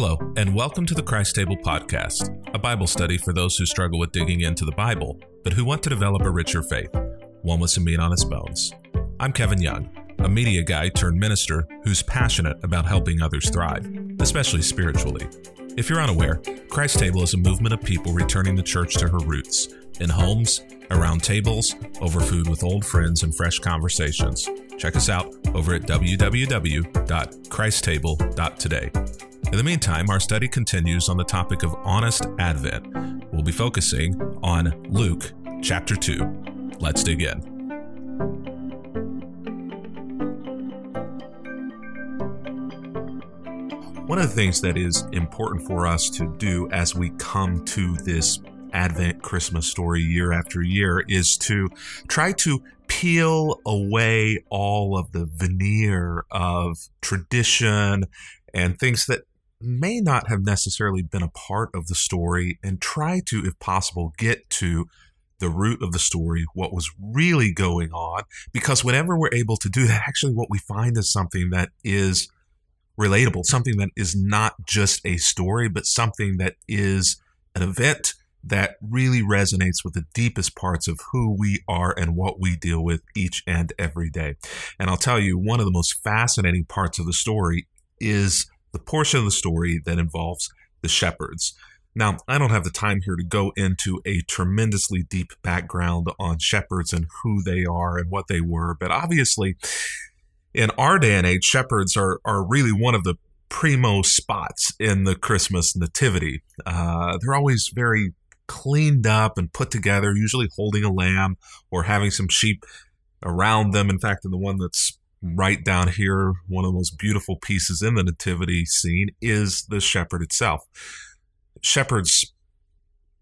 Hello, and welcome to the Christ Table Podcast, a Bible study for those who struggle with digging into the Bible, but who want to develop a richer faith, one with some meat on its bones. I'm Kevin Young, a media guy turned minister who's passionate about helping others thrive, especially spiritually. If you're unaware, Christ Table is a movement of people returning the church to her roots in homes, around tables, over food with old friends, and fresh conversations. Check us out over at www.christtable.today. In the meantime, our study continues on the topic of honest Advent. We'll be focusing on Luke chapter 2. Let's dig in. One of the things that is important for us to do as we come to this Advent Christmas story year after year is to try to peel away all of the veneer of tradition and things that may not have necessarily been a part of the story and try to, if possible, get to the root of the story, what was really going on. Because whenever we're able to do that, actually, what we find is something that is relatable, something that is not just a story, but something that is an event that really resonates with the deepest parts of who we are and what we deal with each and every day. And I'll tell you, one of the most fascinating parts of the story is the portion of the story that involves the shepherds. Now, I don't have the time here to go into a tremendously deep background on shepherds and who they are and what they were, but obviously, in our day and age, shepherds are, are really one of the primo spots in the Christmas nativity. Uh, they're always very cleaned up and put together, usually holding a lamb or having some sheep around them. In fact, in the one that's right down here, one of the most beautiful pieces in the nativity scene is the shepherd itself. Shepherds,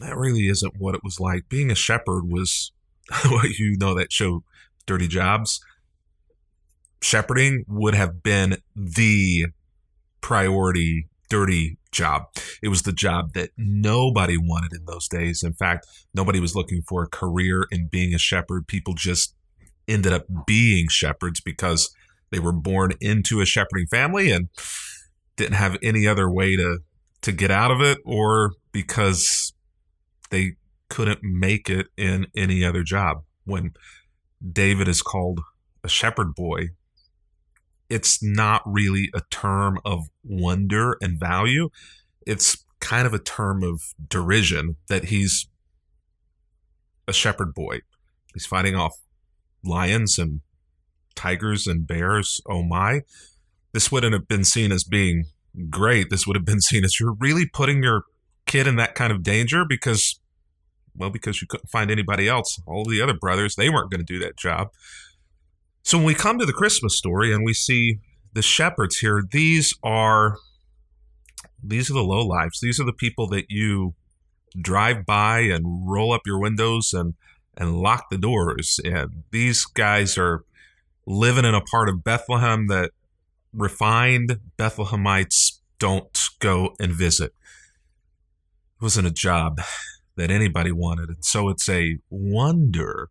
that really isn't what it was like. Being a shepherd was what you know that show, Dirty Jobs. Shepherding would have been the priority dirty job. It was the job that nobody wanted in those days. In fact, nobody was looking for a career in being a shepherd. People just ended up being shepherds because they were born into a shepherding family and didn't have any other way to to get out of it or because they couldn't make it in any other job. When David is called a shepherd boy it's not really a term of wonder and value. It's kind of a term of derision that he's a shepherd boy. He's fighting off lions and tigers and bears. Oh my. This wouldn't have been seen as being great. This would have been seen as you're really putting your kid in that kind of danger because, well, because you couldn't find anybody else. All the other brothers, they weren't going to do that job. So when we come to the Christmas story and we see the shepherds here, these are these are the low lives. These are the people that you drive by and roll up your windows and and lock the doors. And these guys are living in a part of Bethlehem that refined Bethlehemites don't go and visit. It wasn't a job that anybody wanted. And so it's a wonder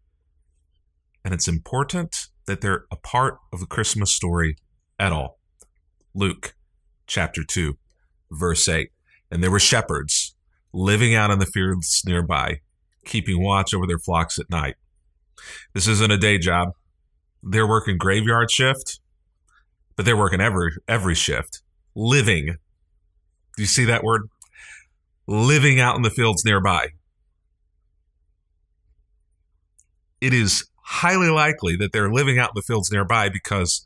and it's important that they're a part of the Christmas story at all. Luke chapter 2, verse 8. And there were shepherds living out in the fields nearby keeping watch over their flocks at night. This isn't a day job. They're working graveyard shift, but they're working every every shift. Living. Do you see that word? Living out in the fields nearby. It is highly likely that they're living out in the fields nearby because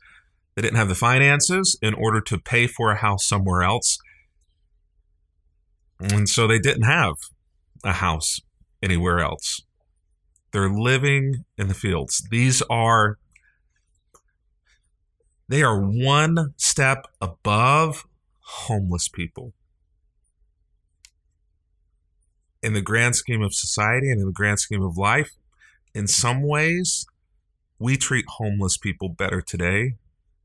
they didn't have the finances in order to pay for a house somewhere else. And so they didn't have a house anywhere else. They're living in the fields. These are they are one step above homeless people. In the grand scheme of society and in the grand scheme of life, in some ways, we treat homeless people better today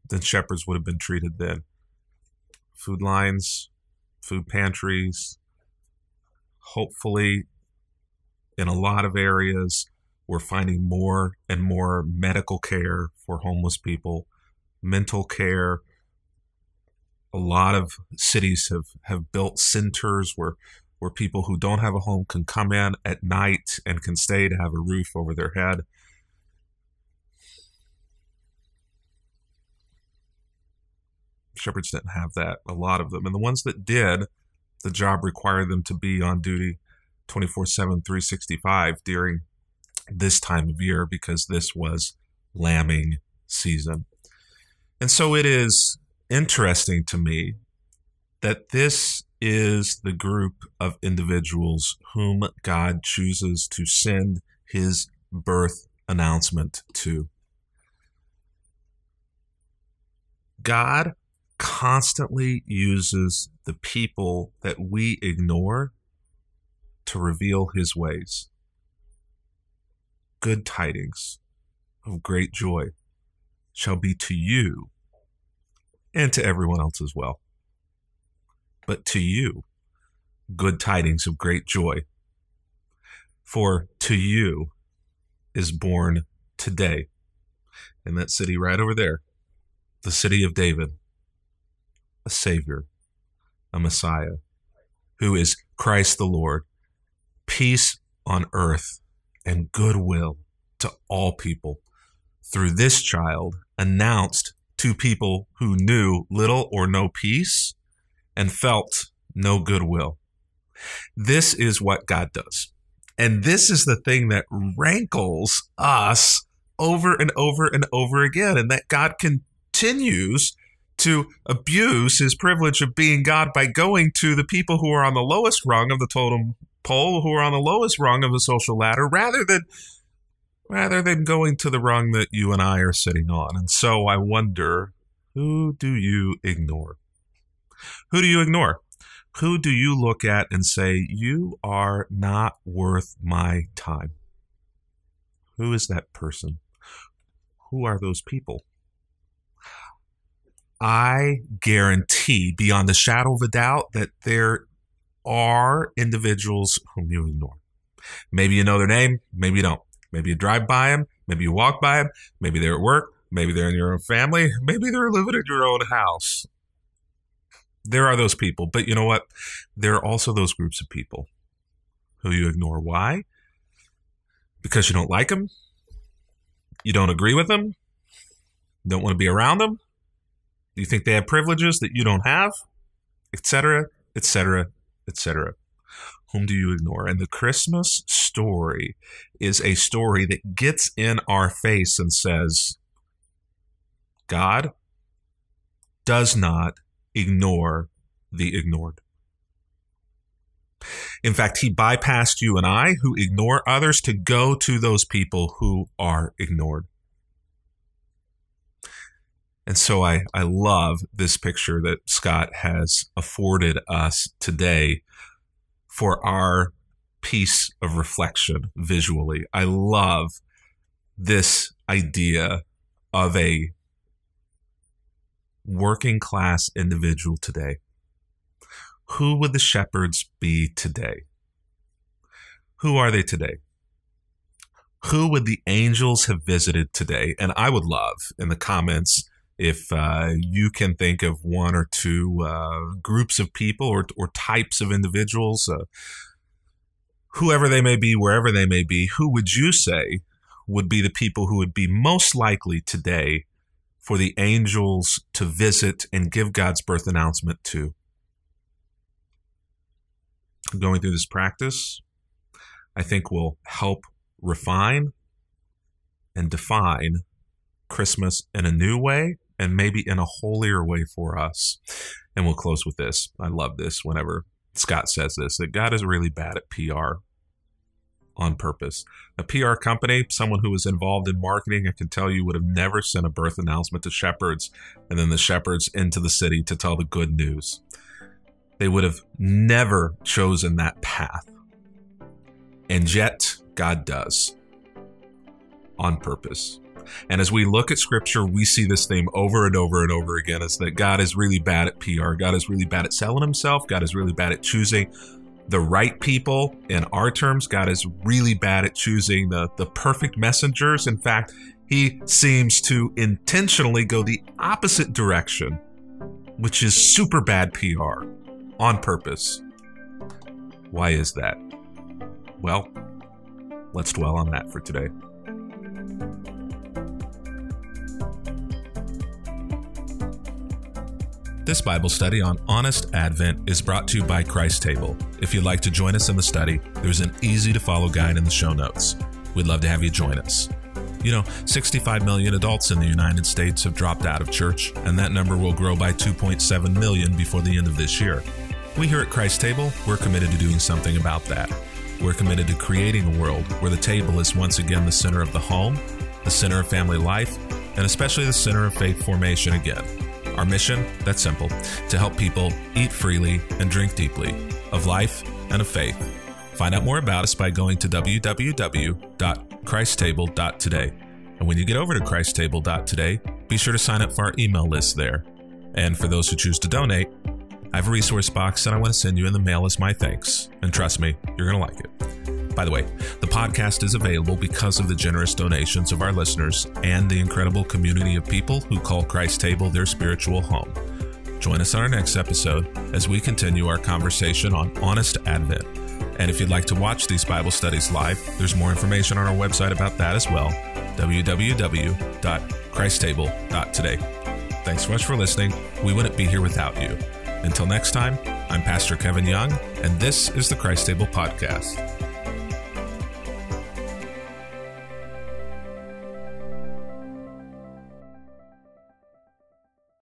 than shepherds would have been treated then. Food lines, food pantries, hopefully in a lot of areas, we're finding more and more medical care for homeless people, mental care, a lot of cities have, have built centers where where people who don't have a home can come in at night and can stay to have a roof over their head. Shepherds didn't have that, a lot of them. And the ones that did, the job required them to be on duty 24 7, 365 during this time of year because this was lambing season. And so it is interesting to me that this is the group of individuals whom God chooses to send his birth announcement to. God constantly uses the people that we ignore to reveal his ways. Good tidings of great joy shall be to you and to everyone else as well. But to you, good tidings of great joy. For to you is born today in that city right over there, the city of David, a Savior, a Messiah, who is Christ the Lord, peace on earth and goodwill to all people through this child announced to people who knew little or no peace and felt no goodwill. This is what God does. And this is the thing that rankles us over and over and over again, and that God continues to abuse his privilege of being God by going to the people who are on the lowest rung of the totem pole, who are on the lowest rung of the social ladder, rather than rather than going to the rung that you and I are sitting on. And so I wonder, who do you ignore? Who do you ignore? Who do you look at and say, you are not worth my time? Who is that person? Who are those people? I guarantee beyond the shadow of a doubt that there are individuals whom you ignore. Maybe you know their name, maybe you don't. Maybe you drive by them, maybe you walk by them, maybe they're at work, maybe they're in your own family, maybe they're living in your own house. There are those people, but you know what? There are also those groups of people who you ignore. Why? Because you don't like them, you don't agree with them, don't want to be around them, you think they have privileges that you don't have, etc., etc., etc whom do you ignore? And the Christmas story is a story that gets in our face and says, God does not ignore the ignored. In fact, he bypassed you and I who ignore others to go to those people who are ignored. And so I, I love this picture that Scott has afforded us today for our piece of reflection visually. I love this idea of a working class individual today. Who would the shepherds be today? Who are they today? Who would the angels have visited today? And I would love in the comments if uh, you can think of one or two uh, groups of people or, or types of individuals, uh, whoever they may be, wherever they may be, who would you say would be the people who would be most likely today for the angels to visit and give God's birth announcement to? Going through this practice, I think will help refine and define Christmas in a new way and maybe in a holier way for us. And we'll close with this. I love this whenever Scott says this that God is really bad at PR on purpose. A PR company, someone who was involved in marketing, I can tell you would have never sent a birth announcement to shepherds and then the shepherds into the city to tell the good news. They would have never chosen that path. And yet, God does on purpose. And as we look at scripture, we see this theme over and over and over again is that God is really bad at PR. God is really bad at selling himself. God is really bad at choosing the right people in our terms. God is really bad at choosing the, the perfect messengers. In fact, he seems to intentionally go the opposite direction which is super bad PR on purpose. Why is that? Well, let's dwell on that for today. This Bible study on Honest Advent is brought to you by Christ Table. If you'd like to join us in the study, there's an easy to follow guide in the show notes. We'd love to have you join us. You know, 65 million adults in the United States have dropped out of church, and that number will grow by 2.7 million before the end of this year. We here at Christ Table, we're committed to doing something about that. We're committed to creating a world where the table is once again the center of the home, the center of family life, and especially the center of faith formation again. Our mission, that's simple, to help people eat freely and drink deeply of life and of faith. Find out more about us by going to www.christtable.today. And when you get over to christtable.today, be sure to sign up for our email list there. And for those who choose to donate, I have a resource box that I want to send you in the mail as my thanks. And trust me, you're going to like it. By the way, the podcast is available because of the generous donations of our listeners and the incredible community of people who call Christ Table their spiritual home. Join us on our next episode as we continue our conversation on Honest Advent. And if you'd like to watch these Bible studies live, there's more information on our website about that as well www.christtable.today. Thanks so much for listening. We wouldn't be here without you. Until next time, I'm Pastor Kevin Young, and this is the Christ Table Podcast.